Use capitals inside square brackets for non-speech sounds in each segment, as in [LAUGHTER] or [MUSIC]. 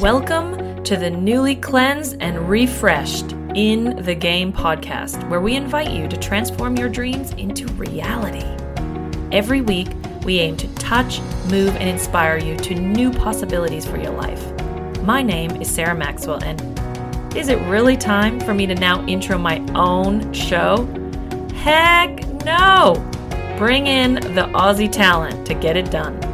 Welcome to the newly cleansed and refreshed In the Game podcast, where we invite you to transform your dreams into reality. Every week, we aim to touch, move, and inspire you to new possibilities for your life. My name is Sarah Maxwell, and is it really time for me to now intro my own show? Heck no! Bring in the Aussie talent to get it done.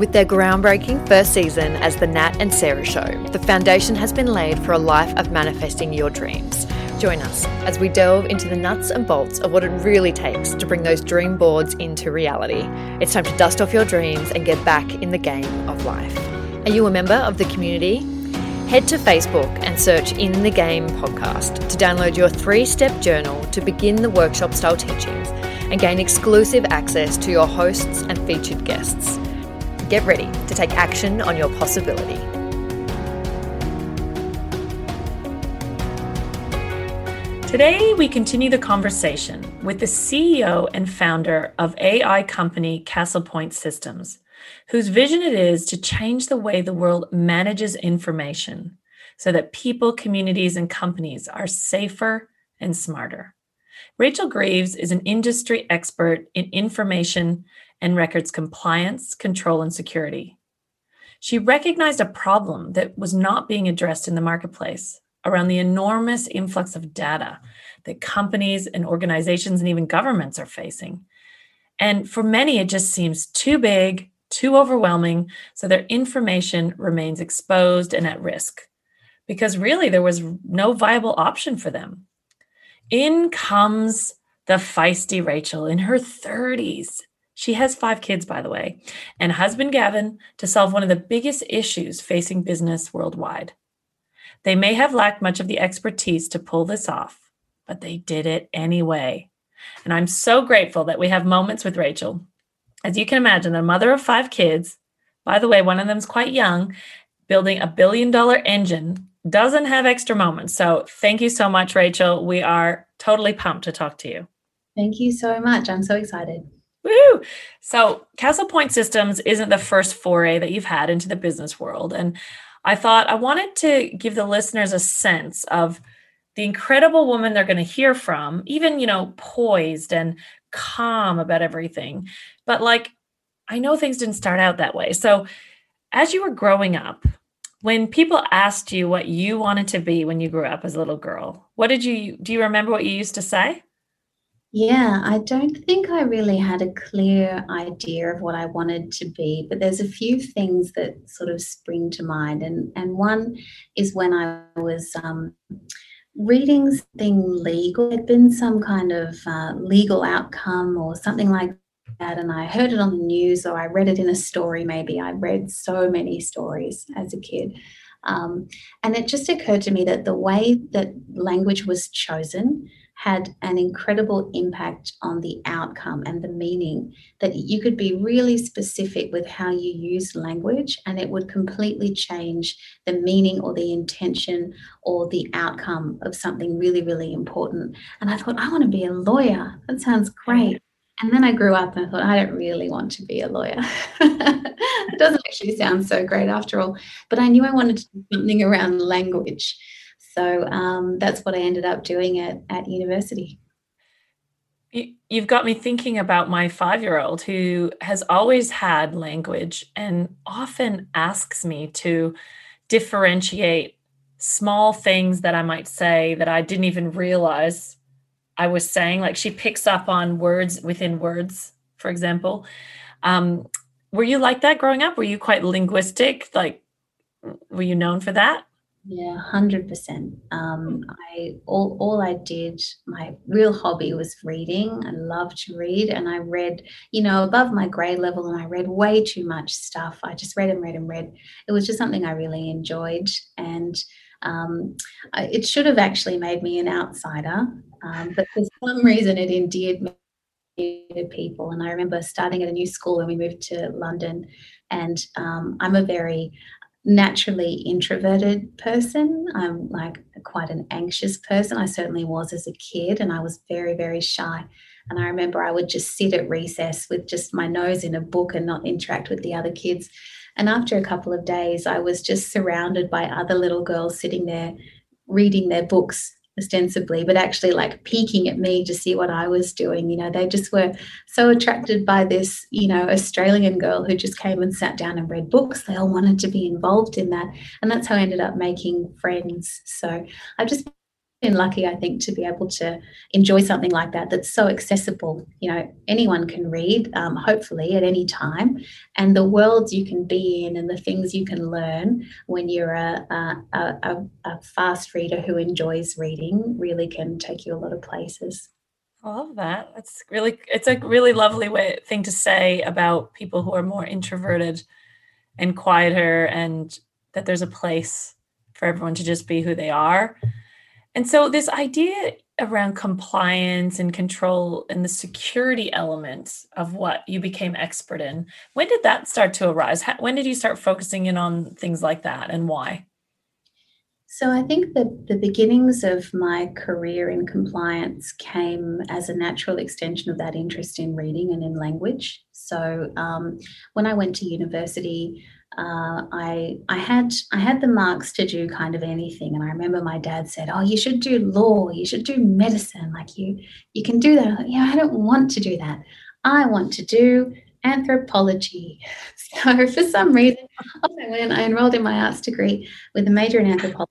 With their groundbreaking first season as The Nat and Sarah Show, the foundation has been laid for a life of manifesting your dreams. Join us as we delve into the nuts and bolts of what it really takes to bring those dream boards into reality. It's time to dust off your dreams and get back in the game of life. Are you a member of the community? Head to Facebook and search In the Game podcast to download your three step journal to begin the workshop style teachings and gain exclusive access to your hosts and featured guests. Get ready to take action on your possibility. Today, we continue the conversation with the CEO and founder of AI company Castlepoint Systems, whose vision it is to change the way the world manages information so that people, communities, and companies are safer and smarter. Rachel Greaves is an industry expert in information and records compliance, control, and security. She recognized a problem that was not being addressed in the marketplace around the enormous influx of data that companies and organizations and even governments are facing. And for many, it just seems too big, too overwhelming, so their information remains exposed and at risk because really there was no viable option for them. In comes the feisty Rachel in her 30s she has five kids, by the way, and husband Gavin to solve one of the biggest issues facing business worldwide. They may have lacked much of the expertise to pull this off, but they did it anyway. And I'm so grateful that we have moments with Rachel. As you can imagine, the mother of five kids, by the way, one of them's quite young, building a billion dollar engine doesn't have extra moments. So thank you so much, Rachel. We are totally pumped to talk to you. Thank you so much. I'm so excited. Woo! So, Castlepoint Systems isn't the first foray that you've had into the business world. And I thought I wanted to give the listeners a sense of the incredible woman they're going to hear from, even, you know, poised and calm about everything. But like, I know things didn't start out that way. So, as you were growing up, when people asked you what you wanted to be when you grew up as a little girl, what did you do? You remember what you used to say? Yeah, I don't think I really had a clear idea of what I wanted to be, but there's a few things that sort of spring to mind. And, and one is when I was um, reading something legal, there'd been some kind of uh, legal outcome or something like that, and I heard it on the news or I read it in a story, maybe. I read so many stories as a kid. Um, and it just occurred to me that the way that language was chosen, had an incredible impact on the outcome and the meaning that you could be really specific with how you use language and it would completely change the meaning or the intention or the outcome of something really really important and i thought i want to be a lawyer that sounds great and then I grew up and I thought, I don't really want to be a lawyer. [LAUGHS] it doesn't actually sound so great after all. But I knew I wanted to do something around language. So um, that's what I ended up doing at, at university. You've got me thinking about my five year old who has always had language and often asks me to differentiate small things that I might say that I didn't even realize I was saying. Like she picks up on words within words, for example. Um, were you like that growing up? Were you quite linguistic? Like, were you known for that? Yeah, hundred um, percent. I all all I did, my real hobby was reading. I loved to read, and I read, you know, above my grade level, and I read way too much stuff. I just read and read and read. It was just something I really enjoyed, and um, I, it should have actually made me an outsider, um, but for some reason, it endeared me to people. And I remember starting at a new school when we moved to London, and um, I'm a very naturally introverted person. I'm like quite an anxious person. I certainly was as a kid, and I was very, very shy. And I remember I would just sit at recess with just my nose in a book and not interact with the other kids. And after a couple of days, I was just surrounded by other little girls sitting there reading their books ostensibly, but actually like peeking at me to see what I was doing. You know, they just were so attracted by this, you know, Australian girl who just came and sat down and read books. They all wanted to be involved in that. And that's how I ended up making friends. So I've just been lucky, I think, to be able to enjoy something like that that's so accessible. You know, anyone can read, um, hopefully, at any time. And the worlds you can be in and the things you can learn when you're a, a, a, a fast reader who enjoys reading really can take you a lot of places. I love that. That's really, it's a really lovely way, thing to say about people who are more introverted and quieter, and that there's a place for everyone to just be who they are and so, this idea around compliance and control and the security element of what you became expert in, when did that start to arise? when did you start focusing in on things like that and why? So, I think that the beginnings of my career in compliance came as a natural extension of that interest in reading and in language. So, um, when I went to university, uh, I I had I had the marks to do kind of anything, and I remember my dad said, "Oh, you should do law, you should do medicine, like you you can do that." I thought, yeah, I don't want to do that. I want to do anthropology. [LAUGHS] So for some reason, I went. I enrolled in my arts degree with a major in anthropology,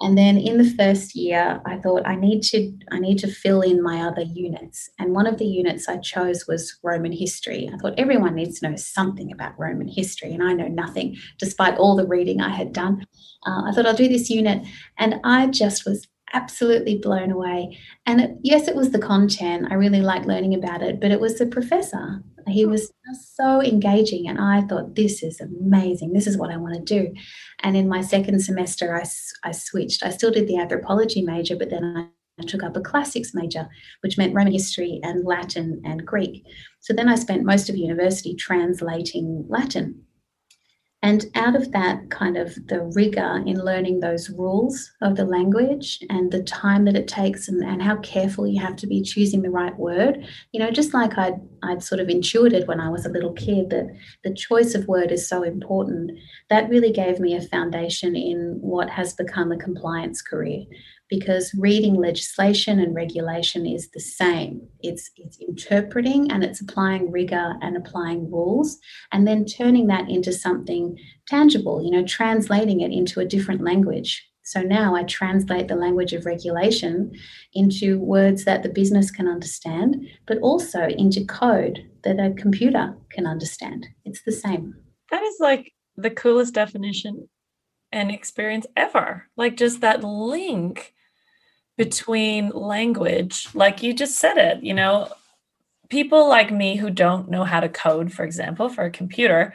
and then in the first year, I thought I need to I need to fill in my other units. And one of the units I chose was Roman history. I thought everyone needs to know something about Roman history, and I know nothing, despite all the reading I had done. Uh, I thought I'll do this unit, and I just was absolutely blown away. And it, yes, it was the content. I really liked learning about it, but it was the professor. He hmm. was so engaging, and I thought, this is amazing. This is what I want to do. And in my second semester, I, I switched. I still did the anthropology major, but then I I took up a classics major, which meant Roman history and Latin and Greek. So then I spent most of university translating Latin and out of that kind of the rigor in learning those rules of the language and the time that it takes and, and how careful you have to be choosing the right word, you know, just like I'd, I'd sort of intuited when I was a little kid that the choice of word is so important, that really gave me a foundation in what has become a compliance career, because reading legislation and regulation is the same. It's, it's interpreting and it's applying rigor and applying rules, and then turning that into something tangible, you know, translating it into a different language. So now I translate the language of regulation into words that the business can understand, but also into code that a computer can understand. It's the same. That is like the coolest definition and experience ever. Like just that link between language, like you just said it, you know, people like me who don't know how to code, for example, for a computer,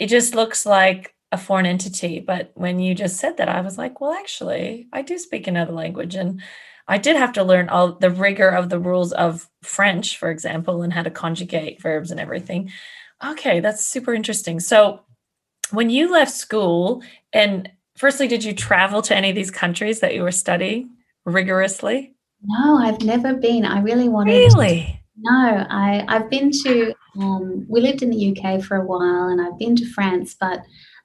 it just looks like a foreign entity. But when you just said that, I was like, well, actually, I do speak another language. And I did have to learn all the rigor of the rules of French, for example, and how to conjugate verbs and everything. Okay, that's super interesting. So when you left school, and firstly, did you travel to any of these countries that you were studying? Rigorously? No, I've never been. I really wanted. To. Really? No, I I've been to. Um, we lived in the UK for a while, and I've been to France. But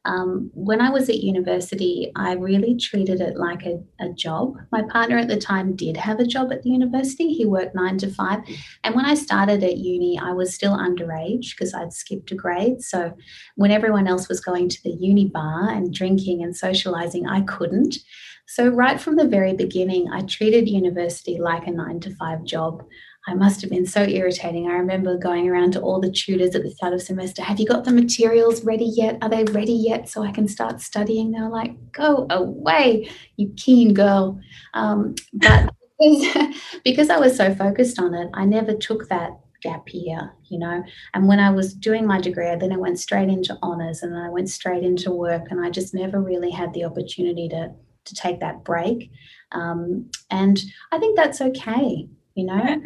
um, when I was at university, I really treated it like a, a job. My partner at the time did have a job at the university. He worked nine to five, and when I started at uni, I was still underage because I'd skipped a grade. So when everyone else was going to the uni bar and drinking and socializing, I couldn't. So, right from the very beginning, I treated university like a nine to five job. I must have been so irritating. I remember going around to all the tutors at the start of semester. Have you got the materials ready yet? Are they ready yet so I can start studying? They were like, go away, you keen girl. Um, but because, [LAUGHS] because I was so focused on it, I never took that gap year, you know. And when I was doing my degree, then I went straight into honors and then I went straight into work. And I just never really had the opportunity to to take that break. Um, and I think that's okay. You know,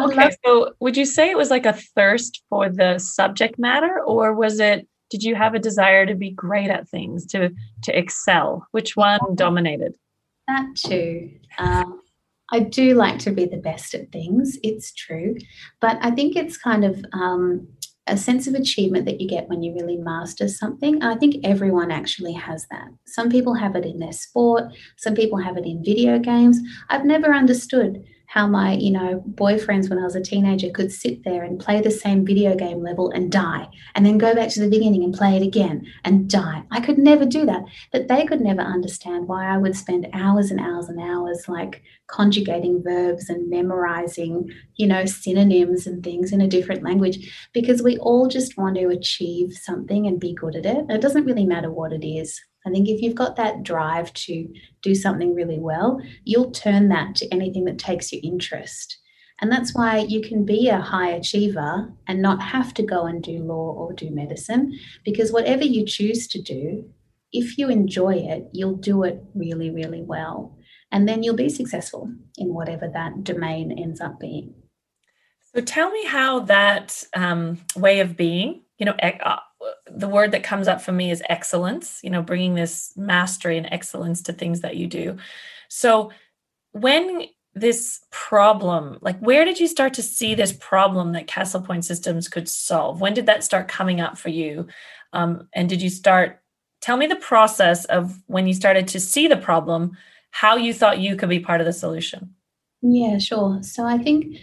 okay. Love- so, would you say it was like a thirst for the subject matter, or was it? Did you have a desire to be great at things, to to excel? Which one dominated? That too. Um, I do like to be the best at things. It's true, but I think it's kind of um, a sense of achievement that you get when you really master something. I think everyone actually has that. Some people have it in their sport, some people have it in video games. I've never understood how my you know boyfriends when i was a teenager could sit there and play the same video game level and die and then go back to the beginning and play it again and die. I could never do that. But they could never understand why i would spend hours and hours and hours like conjugating verbs and memorizing you know synonyms and things in a different language because we all just want to achieve something and be good at it. It doesn't really matter what it is I think if you've got that drive to do something really well, you'll turn that to anything that takes your interest. And that's why you can be a high achiever and not have to go and do law or do medicine, because whatever you choose to do, if you enjoy it, you'll do it really, really well. And then you'll be successful in whatever that domain ends up being. So tell me how that um, way of being, you know, uh, the word that comes up for me is excellence, you know, bringing this mastery and excellence to things that you do. So when this problem, like where did you start to see this problem that Castlepoint Systems could solve? When did that start coming up for you? Um, and did you start, tell me the process of when you started to see the problem, how you thought you could be part of the solution? Yeah, sure. So I think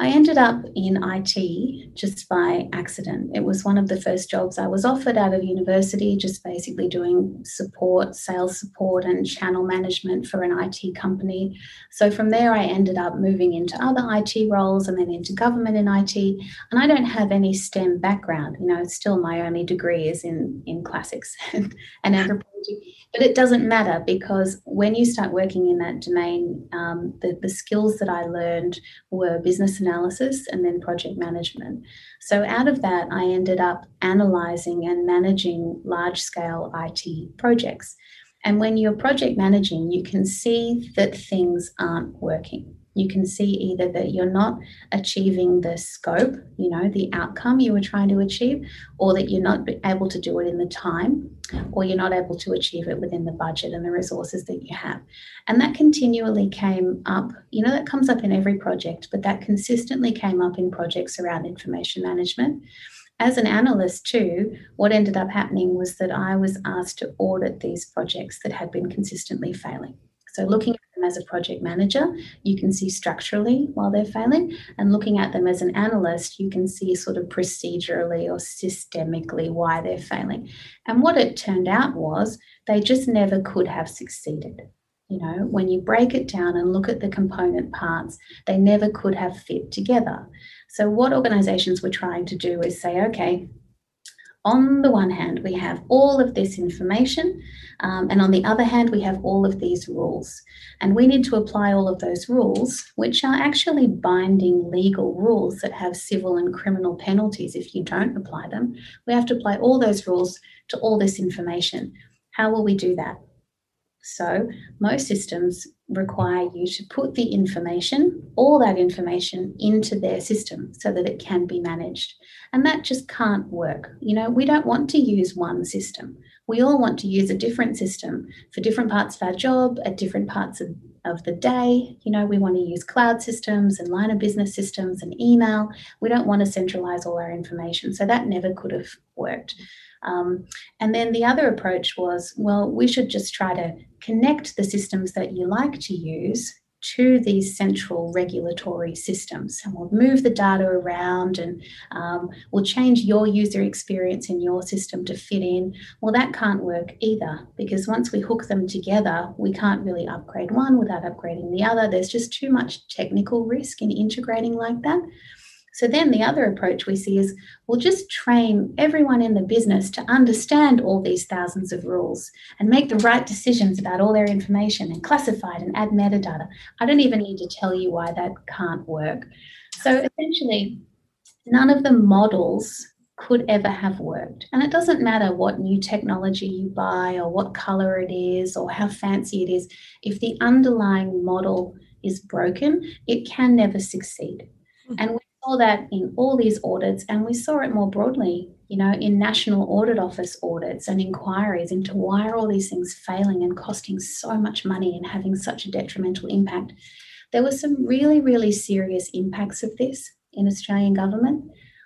I ended up in IT just by accident. It was one of the first jobs I was offered out of university, just basically doing support, sales support, and channel management for an IT company. So from there, I ended up moving into other IT roles and then into government in IT. And I don't have any STEM background. You know, still my only degree is in, in classics [LAUGHS] and anthropology. But it doesn't matter because when you start working in that domain, um, the, the skills that I learned were business analysis and then project management. So out of that, I ended up analyzing and managing large scale IT projects. And when you're project managing, you can see that things aren't working you can see either that you're not achieving the scope, you know, the outcome you were trying to achieve, or that you're not able to do it in the time, or you're not able to achieve it within the budget and the resources that you have. And that continually came up, you know, that comes up in every project, but that consistently came up in projects around information management as an analyst too what ended up happening was that i was asked to audit these projects that had been consistently failing so looking them as a project manager, you can see structurally while they're failing, and looking at them as an analyst, you can see sort of procedurally or systemically why they're failing. And what it turned out was they just never could have succeeded. You know, when you break it down and look at the component parts, they never could have fit together. So, what organizations were trying to do is say, okay, on the one hand, we have all of this information, um, and on the other hand, we have all of these rules. And we need to apply all of those rules, which are actually binding legal rules that have civil and criminal penalties if you don't apply them. We have to apply all those rules to all this information. How will we do that? So, most systems require you to put the information, all that information, into their system so that it can be managed. And that just can't work. You know, we don't want to use one system. We all want to use a different system for different parts of our job at different parts of, of the day. You know, we want to use cloud systems and line of business systems and email. We don't want to centralize all our information. So that never could have worked. Um, and then the other approach was well, we should just try to connect the systems that you like to use to these central regulatory systems. And we'll move the data around and um, we'll change your user experience in your system to fit in. Well, that can't work either because once we hook them together, we can't really upgrade one without upgrading the other. There's just too much technical risk in integrating like that. So then the other approach we see is we'll just train everyone in the business to understand all these thousands of rules and make the right decisions about all their information and classify it and add metadata. I don't even need to tell you why that can't work. So essentially, none of the models could ever have worked. And it doesn't matter what new technology you buy or what color it is or how fancy it is. If the underlying model is broken, it can never succeed. Mm-hmm. And we saw that in all these audits, and we saw it more broadly, you know, in National Audit Office audits and inquiries into why are all these things failing and costing so much money and having such a detrimental impact. There were some really, really serious impacts of this in Australian government.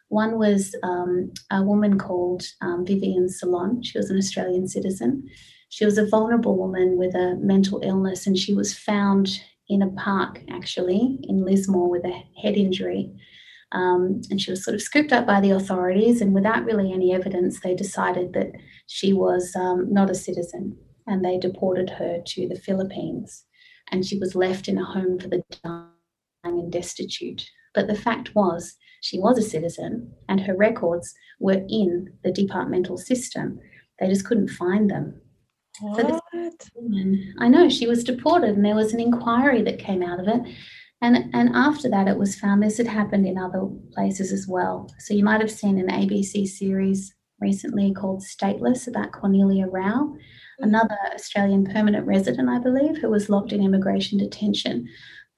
One was um, a woman called um, Vivian Solon. She was an Australian citizen. She was a vulnerable woman with a mental illness, and she was found in a park actually in Lismore with a head injury. Um, and she was sort of scooped up by the authorities, and without really any evidence, they decided that she was um, not a citizen and they deported her to the Philippines. And she was left in a home for the dying and destitute. But the fact was, she was a citizen and her records were in the departmental system. They just couldn't find them. What? So woman, I know she was deported, and there was an inquiry that came out of it. And, and after that, it was found this had happened in other places as well. So you might have seen an ABC series recently called Stateless about Cornelia Rau, mm. another Australian permanent resident, I believe, who was locked in immigration detention,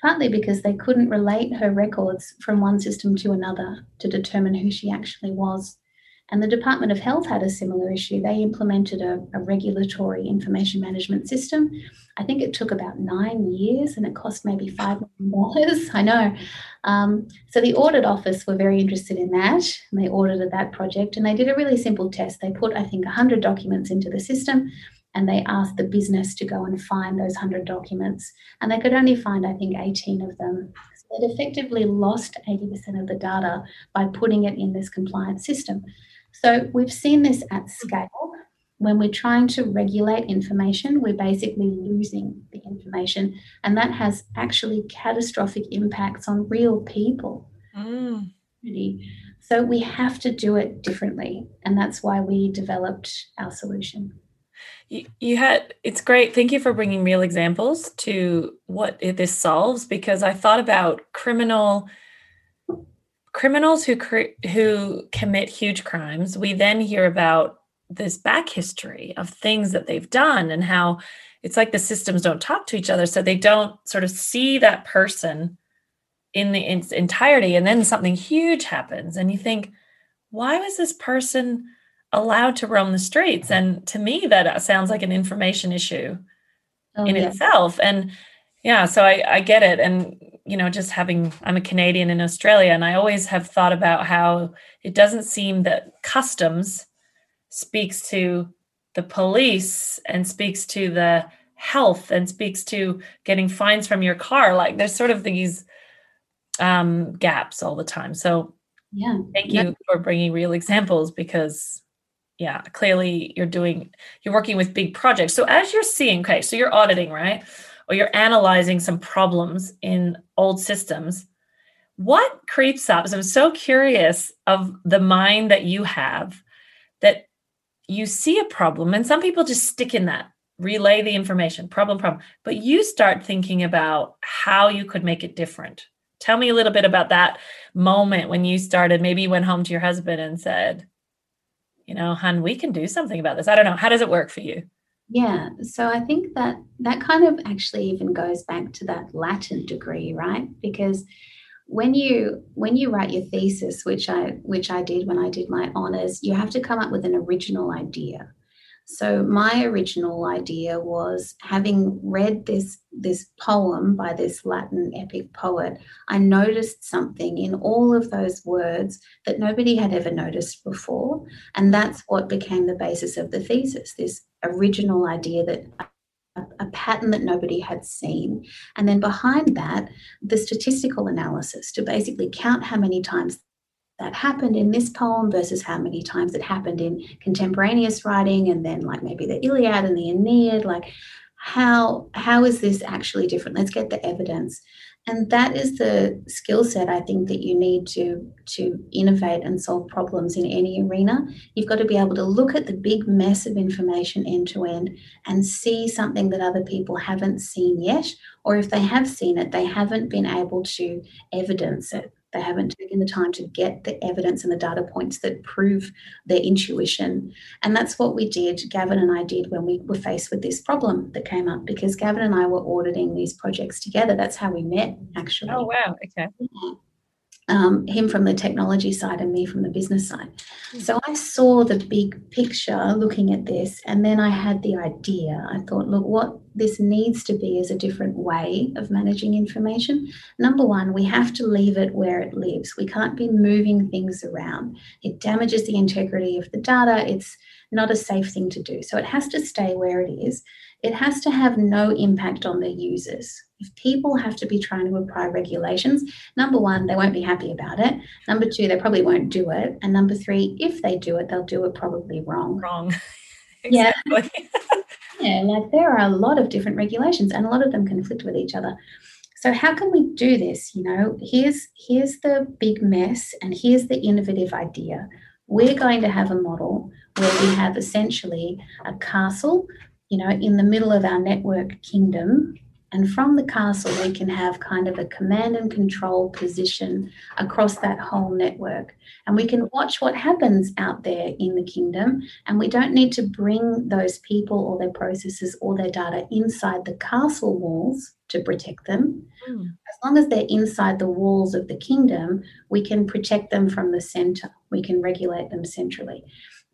partly because they couldn't relate her records from one system to another to determine who she actually was. And the Department of Health had a similar issue. They implemented a, a, regulatory information management system. I think it took about nine years and it cost maybe $5 million. [LAUGHS] I know. Um, so the audit office were very interested in that and they audited that project and they did a really simple test. They put, I think, 100 documents into the system and they asked the business to go and find those 100 documents. And they could only find, I think, 18 of them. They'd effectively lost 80% of the data by putting it in this compliance system. So we've seen this at scale. When we're trying to regulate information, we're basically losing the information, and that has actually catastrophic impacts on real people. Mm. So we have to do it differently, and that's why we developed our solution. You, you had it's great. Thank you for bringing real examples to what this solves because I thought about criminal criminals who who commit huge crimes we then hear about this back history of things that they've done and how it's like the systems don't talk to each other so they don't sort of see that person in the in- entirety and then something huge happens and you think why was this person allowed to roam the streets and to me that uh, sounds like an information issue oh, in yeah. itself and yeah so I, I get it and you know, just having, I'm a Canadian in Australia, and I always have thought about how it doesn't seem that customs speaks to the police and speaks to the health and speaks to getting fines from your car. Like there's sort of these um, gaps all the time. So, yeah, thank you for bringing real examples because yeah clearly you're doing you're working with big projects so as you're seeing okay so you're auditing right or you're analyzing some problems in old systems, what creeps up? So I'm so curious of the mind that you have that you see a problem, and some people just stick in that, relay the information, problem, problem, but you start thinking about how you could make it different. Tell me a little bit about that moment when you started. Maybe you went home to your husband and said, you know, hun, we can do something about this. I don't know. How does it work for you? Yeah, so I think that that kind of actually even goes back to that Latin degree, right? Because when you when you write your thesis, which I which I did when I did my honors, you have to come up with an original idea. So my original idea was having read this this poem by this Latin epic poet, I noticed something in all of those words that nobody had ever noticed before, and that's what became the basis of the thesis. This original idea that a, pattern that nobody had seen. And then behind that, the statistical analysis to basically count how many times that happened in this poem versus how many times it happened in contemporaneous writing and then like maybe the Iliad and the Aeneid like how how is this actually different? Let's get the evidence. And that is the skill set i think that you need to to innovate and solve problems in any arena. You've got to be able to look at the big mess of information end to end and see something that other people haven't seen yet or if they have seen it they haven't been able to evidence it they haven't taken the time to get the evidence and the data points that prove their intuition. And that's what we did, Gavin and I did when we were faced with this problem that came up because Gavin and I were auditing these projects together. That's how we met, actually. Oh, wow. Okay. Yeah. um, him from the technology side and me from the business side. Hmm. So I saw the big picture looking at this, and then I had the idea. I thought, look, what this needs to be is a different way of managing information. Number one, we have to leave it where it lives. We can't be moving things around. It damages the integrity of the data. It's not a safe thing to do. So it has to stay where it is. It has to have no impact on the users if people have to be trying to apply regulations, number one, they won't be happy about it. Number two, they probably won't do it. And number three, if they do it, they'll do it probably wrong. Wrong. [LAUGHS] yeah. [LAUGHS] yeah, like there are a lot of different regulations and a lot of them conflict with each other. So how can we do this? You know, here's here's the big mess and here's the innovative idea. We're going to have a model where we have essentially a castle, you know, in the middle of our network kingdom and from the castle, we can have kind of a command and control position across that whole network. And we can watch what happens out there in the kingdom. And we don't need to bring those people or their processes or their data inside the castle walls to protect them. Mm. As long as they're inside the walls of the kingdom, we can protect them from the center. We can regulate them centrally.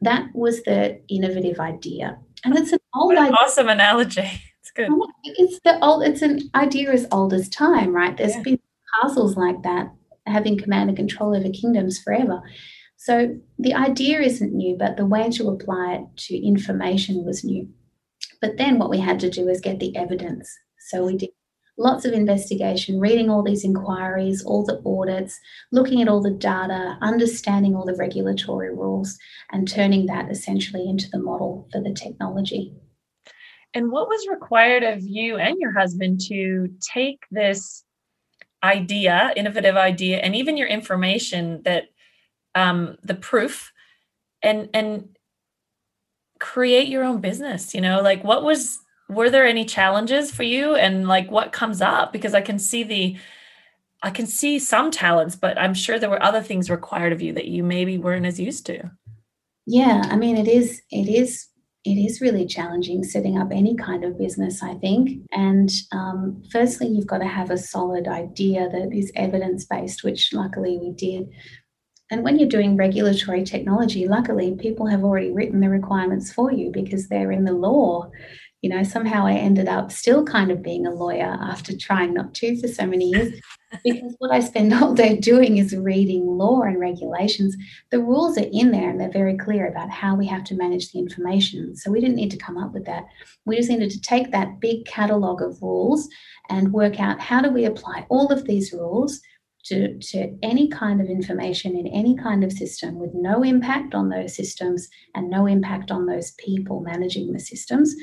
That was the innovative idea. And it's an old an awesome analogy [LAUGHS] good. It's the old. It's an idea as old as time, right? There's yeah. been castles like that having command and control over kingdoms forever. So the idea isn't new, but the way to apply it to information was new. But then what we had to do is get the evidence. So we did lots of investigation, reading all these inquiries, all the audits, looking at all the data, understanding all the regulatory rules, and turning that essentially into the model for the technology. And what was required of you and your husband to take this idea, innovative idea, and even your information that um, the proof and and create your own business? You know, like what was were there any challenges for you and like what comes up? Because I can see the I can see some talents, but I'm sure there were other things required of you that you maybe weren't as used to. Yeah, I mean it is it is it is really challenging setting up any kind of business, I think. And um, firstly, you've got to have a solid idea that is evidence based, which luckily we did. And when you're doing regulatory technology, luckily people have already written the requirements for you because they're in the law you know, somehow I ended up still kind of being a lawyer after trying not to for so many years. [LAUGHS] because what I spend all day doing is reading law and regulations. The rules are in there and they're very clear about how we have to manage the information. So we didn't need to come up with that. We just needed to take that big catalogue of rules and work out how do we apply all of these rules to, to any kind of information in any kind of system with no impact on those systems and no impact on those people managing the systems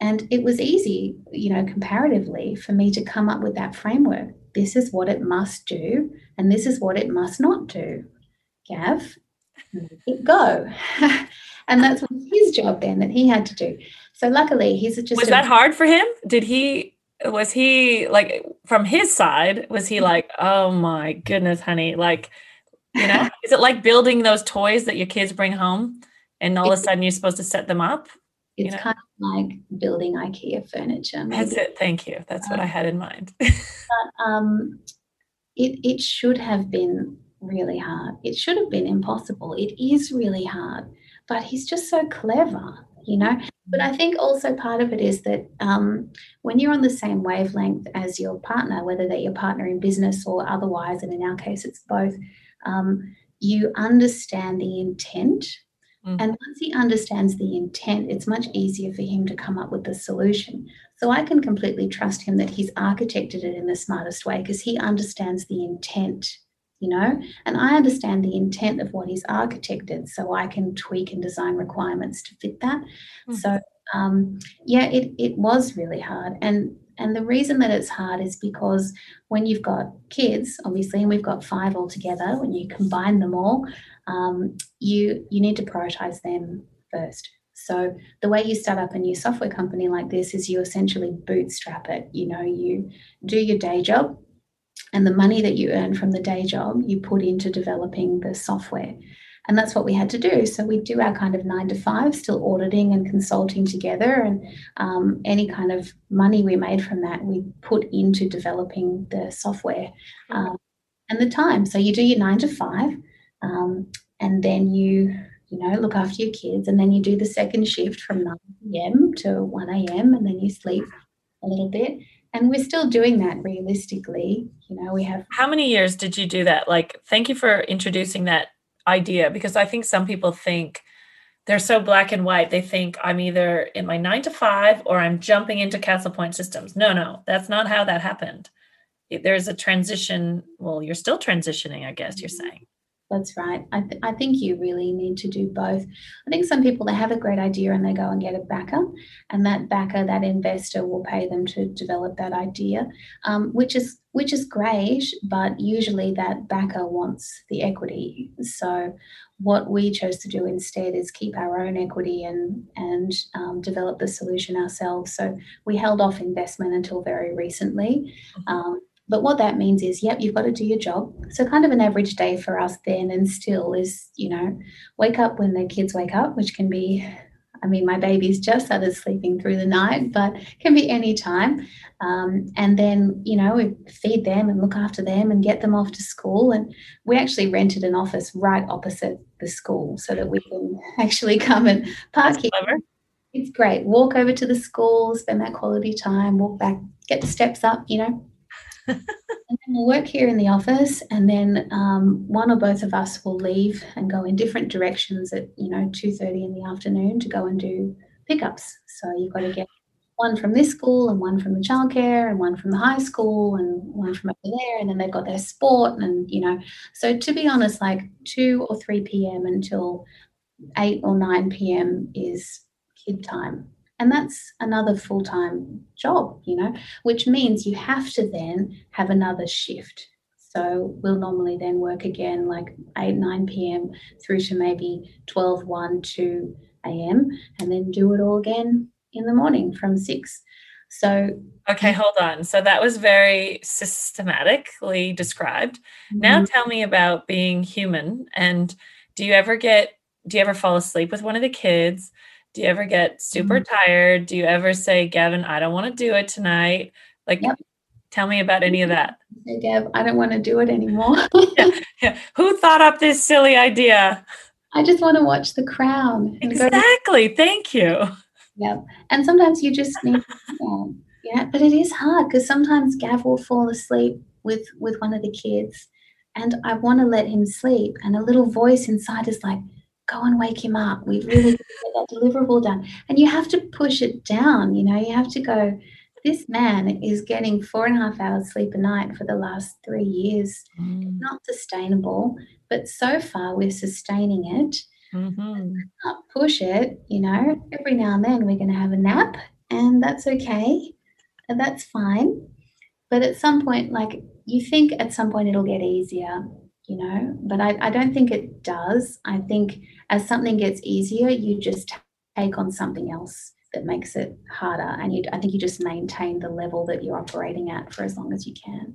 and it was easy, you know, comparatively for me to come up with that framework. This is what it must do, and this is what it must not do. Gav, go. [LAUGHS] and that's his job then that he had to do. So luckily, he's just. Was that hard for him? Did he? Was he like from his side? Was he like, oh my goodness, honey, like, you know, [LAUGHS] is it like building those toys that your kids bring home, and all of a sudden you're supposed to set them up? It's you know? kind of like building IKEA furniture. Maybe. That's it. Thank you. That's what I had in mind. [LAUGHS] but um, it it should have been really hard. It should have been impossible. It is really hard. But he's just so clever, you know. But I think also part of it is that um, when you're on the same wavelength as your partner, whether they're your partner in business or otherwise, and in our case it's both, um, you understand the intent Mm. And once he understands the intent, it's much easier for him to come up with the solution. So I can completely trust him that he's architected it in the smartest way because he understands the intent, you know, and I understand the intent of what he's architected. So I can tweak and design requirements to fit that. Mm. So um, yeah, it, it was really hard. And and the reason that it's hard is because when you've got kids, obviously, and we've got five altogether, when you combine them all, um, you you need to prioritize them first. So the way you start up a new software company like this is you essentially bootstrap it. You know, you do your day job, and the money that you earn from the day job you put into developing the software. And that's what we had to do. So we do our kind of nine to five, still auditing and consulting together. And um, any kind of money we made from that, we put into developing the software. Um, and the time. So you do your nine to five, um, and then you you know look after your kids, and then you do the second shift from nine p.m. to one a.m. and then you sleep a little bit. And we're still doing that realistically. You know, we have. How many years did you do that? Like, thank you for introducing that idea because I think some people think they're so black and white. They think I'm either in my nine to five or I'm jumping into Castlepoint systems. No, no, that's not how that happened there's a transition well you're still transitioning i guess you're mm-hmm. saying that's right. I, th- I think you really need to do both. I think some people they have a great idea and they go and get a backer and that backer that investor will pay them to develop that idea um, which is which is great but usually that backer wants the equity. So what we chose to do instead is keep our own equity and and um, develop the solution ourselves. So we held off investment until very recently mm-hmm. um, but what that means is, yep, you've got to do your job. So, kind of an average day for us then and still is, you know, wake up when the kids wake up, which can be, I mean, my baby's just started sleeping through the night, but can be any time. Um, and then, you know, we feed them and look after them and get them off to school. And we actually rented an office right opposite the school so that we can [LAUGHS] actually come and park here. It's great. Walk over to the school, spend that quality time, walk back, get the steps up, you know, and then we'll work here in the office, and then um, one or both of us will leave and go in different directions at you know two thirty in the afternoon to go and do pickups. So you've got to get one from this school and one from the childcare and one from the high school and one from over there and then they've got their sport and you know so to be honest like 2 or 3 p.m until 8 or 9 p.m is kid time and that's another full time job, you know, which means you have to then have another shift. So we'll normally then work again like 8, 9 p.m. through to maybe 12, 1, 2 a.m. and then do it all again in the morning from 6. So, okay, hold on. So that was very systematically described. Mm-hmm. Now tell me about being human. And do you ever get, do you ever fall asleep with one of the kids? Do you ever get super mm-hmm. tired? Do you ever say, Gavin, I don't want to do it tonight? Like, yep. tell me about any of that. Hey, Gav, I don't want to do it anymore. yeah, yeah. Who thought up this silly idea? I just want to watch The Crown. Exactly. To- Thank you. Yeah. And sometimes you just need to, yeah, but it is hard because sometimes Gav will fall asleep with with one of the kids and I want to let him sleep and a little voice inside is like, go and wake him up. We really get that deliverable done. And you have to push it down. You know, you have to go, this man is getting four and a half hours sleep a night for the last three years. Mm. Not sustainable, but so far we're sustaining it. Mm-hmm. Not push it, you know. Every now and then we're going to have a nap, and that's okay. And that's fine. But at some point, like you think at some point it'll get easier you know but I, I don't think it does i think as something gets easier you just take on something else that makes it harder. And you i think you just maintain the level that you're operating at for as long as you can.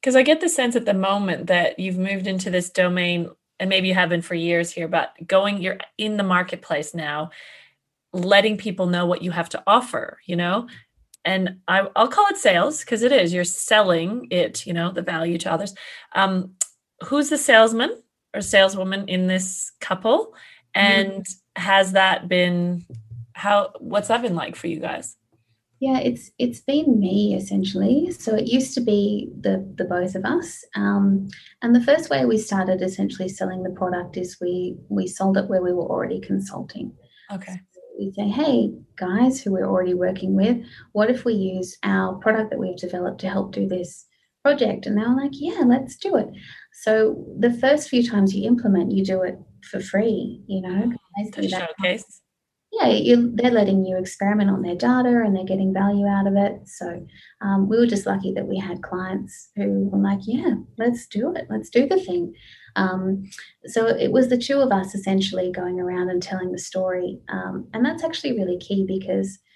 Because i get the sense at the moment that you've moved into this domain and maybe you have been for years here but going you're in the marketplace now letting people know what you have to offer you know? And I, will call it sales because it is. You're selling it you know the value to others. Um, who's the salesman saleswoman in this couple and mm-hmm. has that been how what's that been like for you guys? Yeah it's it's been me essentially. So it used to be the the both of us um, and the first way we started essentially selling the product is we we sold it where we were already consulting. Okay. So we say hey guys who we're already working with what if we use our product that we've developed to help do this project and they were like yeah let's do it so the first few times you implement, you do it for free, you know. To showcase. Yeah, they're letting you experiment on their data and they're getting value out of it. So um, we were just lucky that we had clients who were like, yeah, let's do it. Let's do the thing. Um, so it was the two of us essentially going around and telling the story. Um, and that's actually really key because –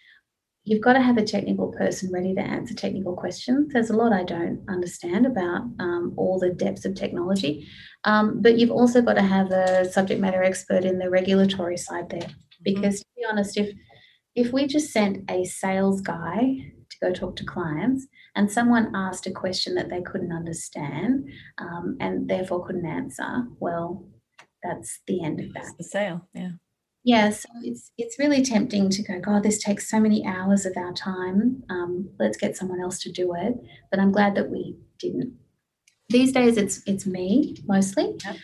you've got to have a technical person ready to answer technical questions. There's a lot I don't understand about um, all the depths of technology, um, but you've also got to have a subject matter expert in the regulatory side there. Mm-hmm. Because mm-hmm. to be honest, if if we just sent a sales guy to go talk to clients and someone asked a question that they couldn't understand um, and therefore couldn't answer, well, that's the end of that. That's the sale, yeah. Yeah, so it's it's really tempting to go, God, this takes so many hours of our time. Um, let's get someone else to do it. But I'm glad that we didn't. These days, it's it's me mostly, yep.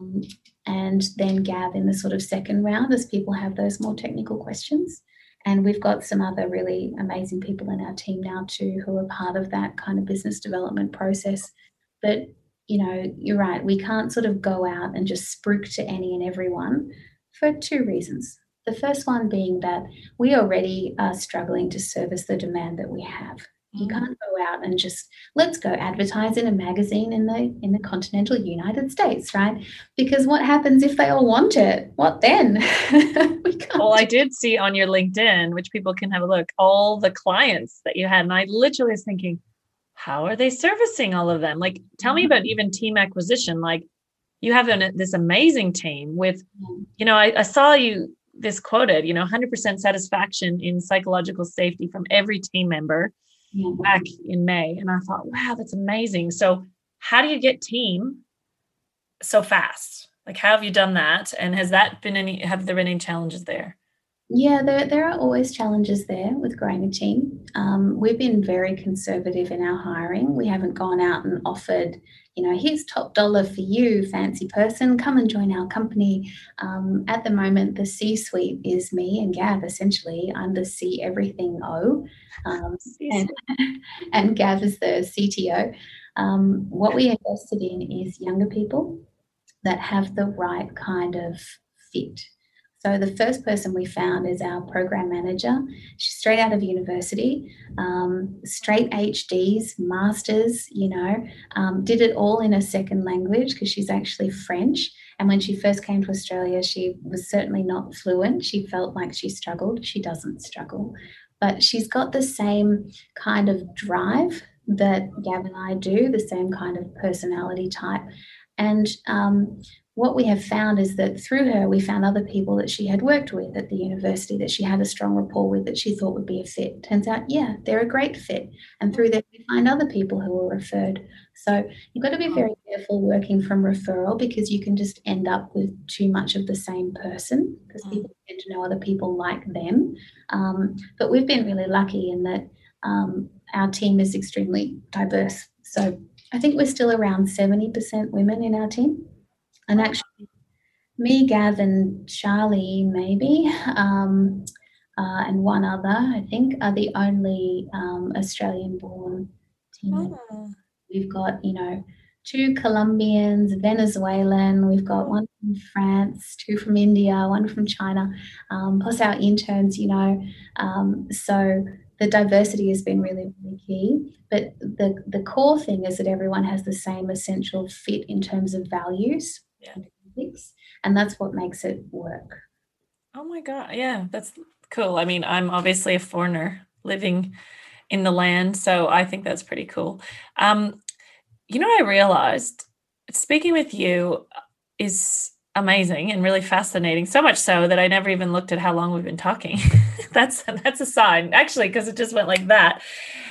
um, and then Gav in the sort of second round as people have those more technical questions. And we've got some other really amazing people in our team now too who are part of that kind of business development process. But you know, you're right. We can't sort of go out and just spruik to any and everyone for two reasons. The first one being that we already are struggling to service the demand that we have. You mm. can't go out and just let's go advertise in a magazine in the in the continental United States, right? Because what happens if they all want it? What then? [LAUGHS] we well, I did see on your LinkedIn, which people can have a look, all the clients that you had, and I literally was thinking, how are they servicing all of them? Like, tell me about mm-hmm. even team acquisition. Like, you have an, this amazing team with, you know, I, I saw you this quoted, you know, 100% satisfaction in psychological safety from every team member yeah. back in May. And I thought, wow, that's amazing. So, how do you get team so fast? Like, how have you done that? And has that been any, have there been any challenges there? Yeah, there, there are always challenges there with growing a team. Um, we've been very conservative in our hiring. We haven't gone out and offered, you know, here's top dollar for you, fancy person, come and join our company. Um, at the moment, the C suite is me and Gav, essentially. I'm the C everything O, um, [LAUGHS] and, [LAUGHS] and Gav is the CTO. Um, what we invested in is younger people that have the right kind of fit so the first person we found is our program manager. She's straight out of university, um, straight HDs, masters. You know, um, did it all in a second language because she's actually French. And when she first came to Australia, she was certainly not fluent. She felt like she struggled. She doesn't struggle, but she's got the same kind of drive that Gav and I do, the same kind of personality type. And um, what we have found is that through her, we found other people that she had worked with at the university that she had a strong rapport with that she thought would be a fit. Turns out, yeah, they're a great fit. And through that, we find other people who are referred. So you've got to be very careful working from referral because you can just end up with too much of the same person because mm. people tend to know other people like them. Um, but we've been really lucky in that um, our team is extremely diverse. So I think we're still around 70% women in our team. And actually, me, Gav, and Charlie, maybe, um, uh, and one other, I think, are the only um, Australian born team. Oh. We've got, you know, two Colombians, Venezuelan, we've got one from France, two from India, one from China, um, plus our interns, you know. Um, so the diversity has been really, really key. But the, the core thing is that everyone has the same essential fit in terms of values and that's what makes it work. Oh my God. Yeah, that's cool. I mean, I'm obviously a foreigner living in the land, so I think that's pretty cool. Um, you know, I realized speaking with you is amazing and really fascinating so much so that i never even looked at how long we've been talking [LAUGHS] [LAUGHS] that's that's a sign actually because it just went like that.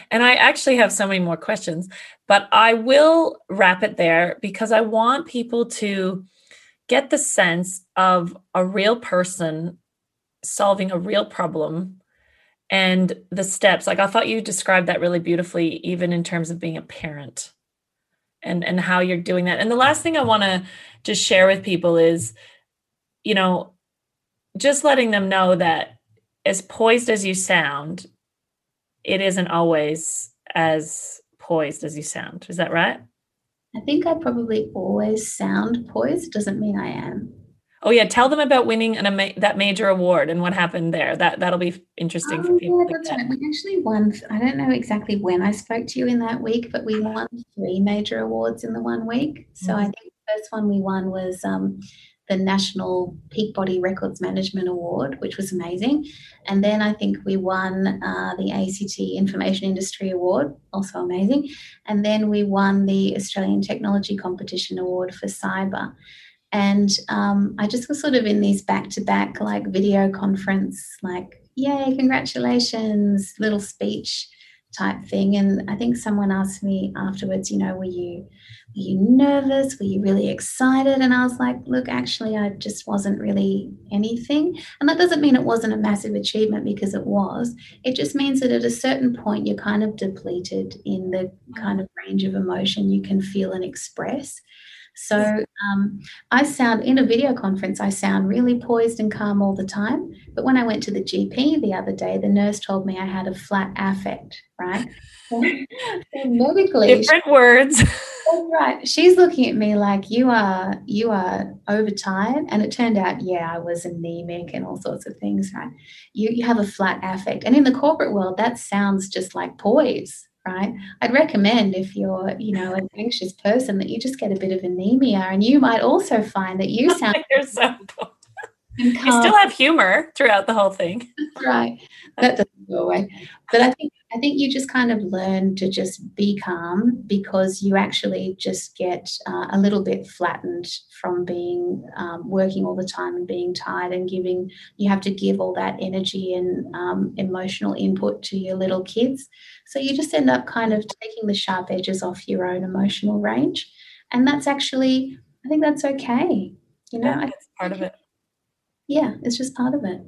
And i actually have so many more questions but i will wrap it there because i want people to get the sense of a real person solving a real problem and the steps. Like i thought you described that really beautifully even in terms of being a parent and and how you're doing that. And the last thing i want to just share with people is you know just letting them know that as poised as you sound it isn't always as poised as you sound is that right i think i probably always sound poised doesn't mean i am Oh yeah, tell them about winning an ama- that major award and what happened there. That that'll be interesting oh, for people. Yeah, that's like that. right. We actually won. I don't know exactly when I spoke to you in that week, but we won three major awards in the one week. So mm-hmm. I think the first one we won was um, the National Peak Body Records Management Award, which was amazing. And then I think we won uh, the ACT Information Industry Award, also amazing. And then we won the Australian Technology Competition Award for Cyber. And um, I just was sort of in these back to back, like video conference, like, yay, congratulations, little speech type thing. And I think someone asked me afterwards, you know, were you were you nervous? Were you really excited? And I was like, look, actually, I just wasn't really anything. And that doesn't mean it wasn't a massive achievement because it was. It just means that at a certain point, you're kind of depleted in the kind of range of emotion you can feel and express. So um, I sound in a video conference, I sound really poised and calm all the time. But when I went to the GP the other day, the nurse told me I had a flat affect, right? [LAUGHS] medically, different words. [LAUGHS] right. She's looking at me like you are you are overtired, and it turned out, yeah, I was anemic and all sorts of things, right? You you have a flat affect, and in the corporate world, that sounds just like poise right? I'd recommend if you're, you know, an anxious person that you just get a bit of anemia, and you might also find that you [LAUGHS] sound. you're [LAUGHS] You still have humor throughout the whole thing. That's right. That doesn't go away. But I think I think you just kind of learn to just be calm because you actually just get uh, a little bit flattened from being um, working all the time and being tired and giving. You have to give all that energy and um, emotional input to your little kids. So you just end up kind of taking the sharp edges off your own emotional range, and that's actually I think that's okay. You know, yeah, it's part of it yeah it's just part of it.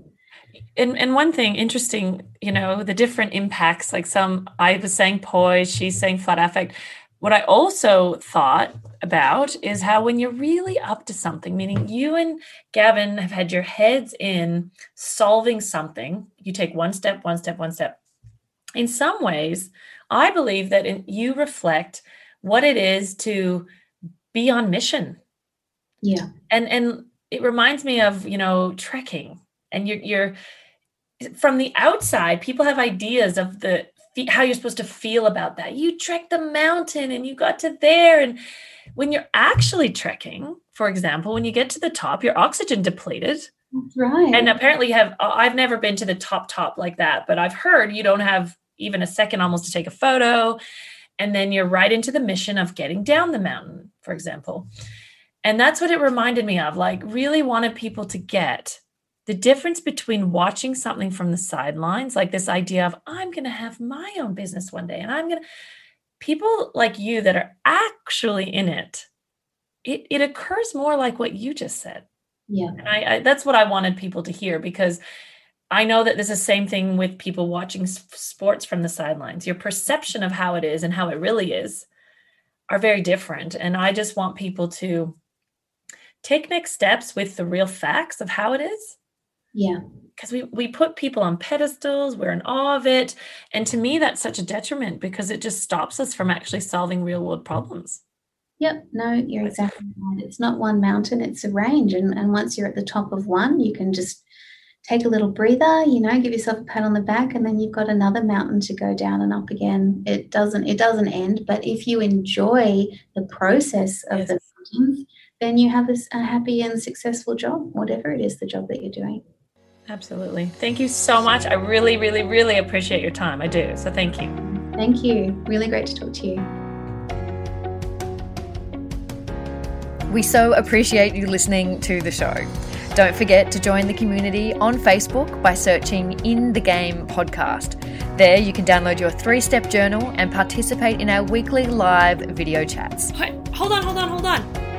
And and one thing interesting you know the different impacts like some i was saying poise she's saying flat affect. What i also thought about is how when you're really up to something meaning you and gavin have had your heads in solving something you take one step one step one step. In some ways i believe that in, you reflect what it is to be on mission. Yeah. And and it reminds me of you know trekking. And you're you're from the outside people have ideas of the how you're supposed to feel about that. You trek the mountain and you got to there. And when you're actually trekking for example when you get to the top you're oxygen depleted. Right. And apparently you have i've never been to the top top like that but i've heard you don't have even a second almost to take a photo. And then you're right into the mission of getting down the mountain for example and that's what it reminded me of like, really wanted people to get the difference between watching something from the sidelines, like this idea of, I'm going to have my own business one day and I'm going to, people like you that are actually in it, it, it occurs more like what you just said. Yeah. And I, I that's what I wanted people to hear because I know that there's the same thing with people watching sports from the sidelines. Your perception of how it is and how it really is are very different. And I just want people to take next steps with the real facts of how it is. Yeah. Because we, we put people on pedestals, we're in awe of it. And to me, that's such a detriment because it just stops us from actually solving real world problems. Yep, no, you're exactly right. It's not one mountain, it's a range. And, and once you're at the top of one, you can just take a little breather, you know, give yourself a pat on the back, and then you've got another mountain to go down and up again. It doesn't it doesn't end, but if you enjoy the process of yes. the mountains, then you have this a happy and successful job, whatever it is the job that you're doing. Absolutely. Thank you so much. I really, really, really appreciate your time. I do. So thank you. Thank you. Really great to talk to you. We so appreciate you listening to the show. Don't forget to join the community on Facebook by searching In the Game Podcast. There, you can download your three step journal and participate in our weekly live video chats. hold on, hold on, hold on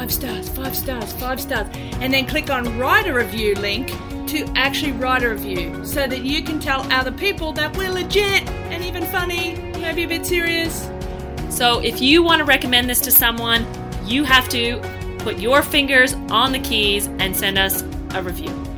five stars, five stars, five stars, and then click on write a review link to actually write a review so that you can tell other people that we're legit and even funny, maybe a bit serious. So if you want to recommend this to someone, you have to put your fingers on the keys and send us a review.